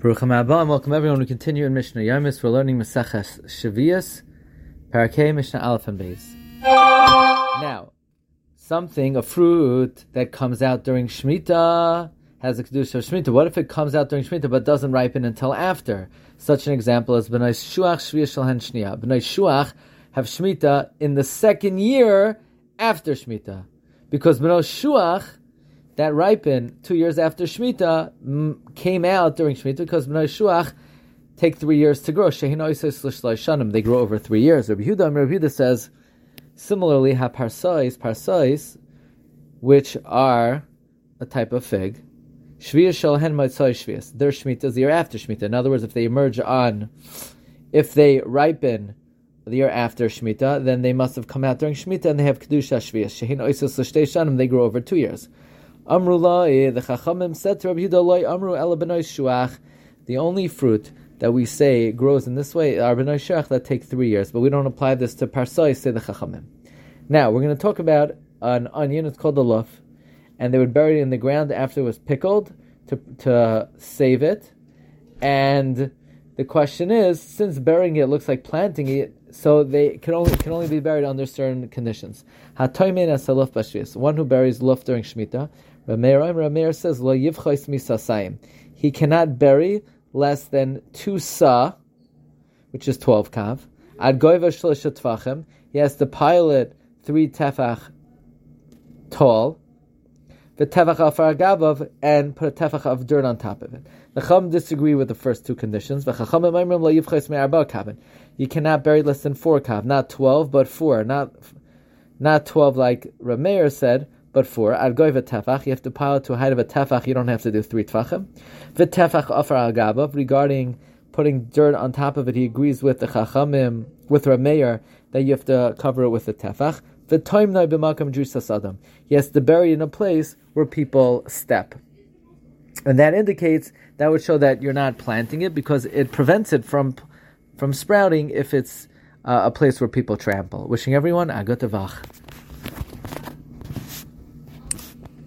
Baruch and welcome everyone. We continue in Mishnah Yomis. We're learning Maseches Shavias, Parakeh Mishnah Aleph and Beis. Now, something, a fruit that comes out during Shemitah has a kedusha of Shemitah. What if it comes out during Shemitah but doesn't ripen until after? Such an example is B'nai Shuach Shvias Shalhen Shniya. B'nai Shuach have Shemitah in the second year after Shemitah. Because B'nai Shuach that ripen two years after Shemitah m- came out during Shemitah because Bnei Shuach take three years to grow. They grow over three years. Rabbi Huda, Rabbi Huda says, similarly, have parsais, parsais, which are a type of fig. Their Shemitah is the year after Shemitah. In other words, if they emerge on, if they ripen the year after Shemitah, then they must have come out during Shemitah and they have Kedusha shanim, they grow over two years. Amru the Chachamim said to Rabbi Yehuda Amru shuach. The only fruit that we say grows in this way are benoy shuach that take three years, but we don't apply this to parsai. Say the Chachamim. Now we're going to talk about an onion. It's called a luf, and they would bury it in the ground after it was pickled to to save it. And the question is, since burying it looks like planting it, so they can only can only be buried under certain conditions. Hatoimin as One who buries luf during shmita Rameir, Rameir says, Lo yivchais misasayim. He cannot bury less than two sa, which is 12 kav. Ad goiva shlisha. He has to pile it three tefach tall. The tefach afar gavav and put a tefach of dirt on top of it. The Chum disagree with the first two conditions. You cannot bury less than four kav, not twelve, but four, not not twelve like Rameir said, but four. Ad goy tefach, you have to pile it to a height of a tefach. You don't have to do three tefachim. V'tefach offer al gabav. Regarding putting dirt on top of it, he agrees with the chachamim, with Rameir, that you have to cover it with the tefach. V'toimnai b'makam. He has to bury in a place where people step. And that indicates, that would show that you're not planting it because it prevents it from from sprouting if it's uh, a place where people trample. Wishing everyone a good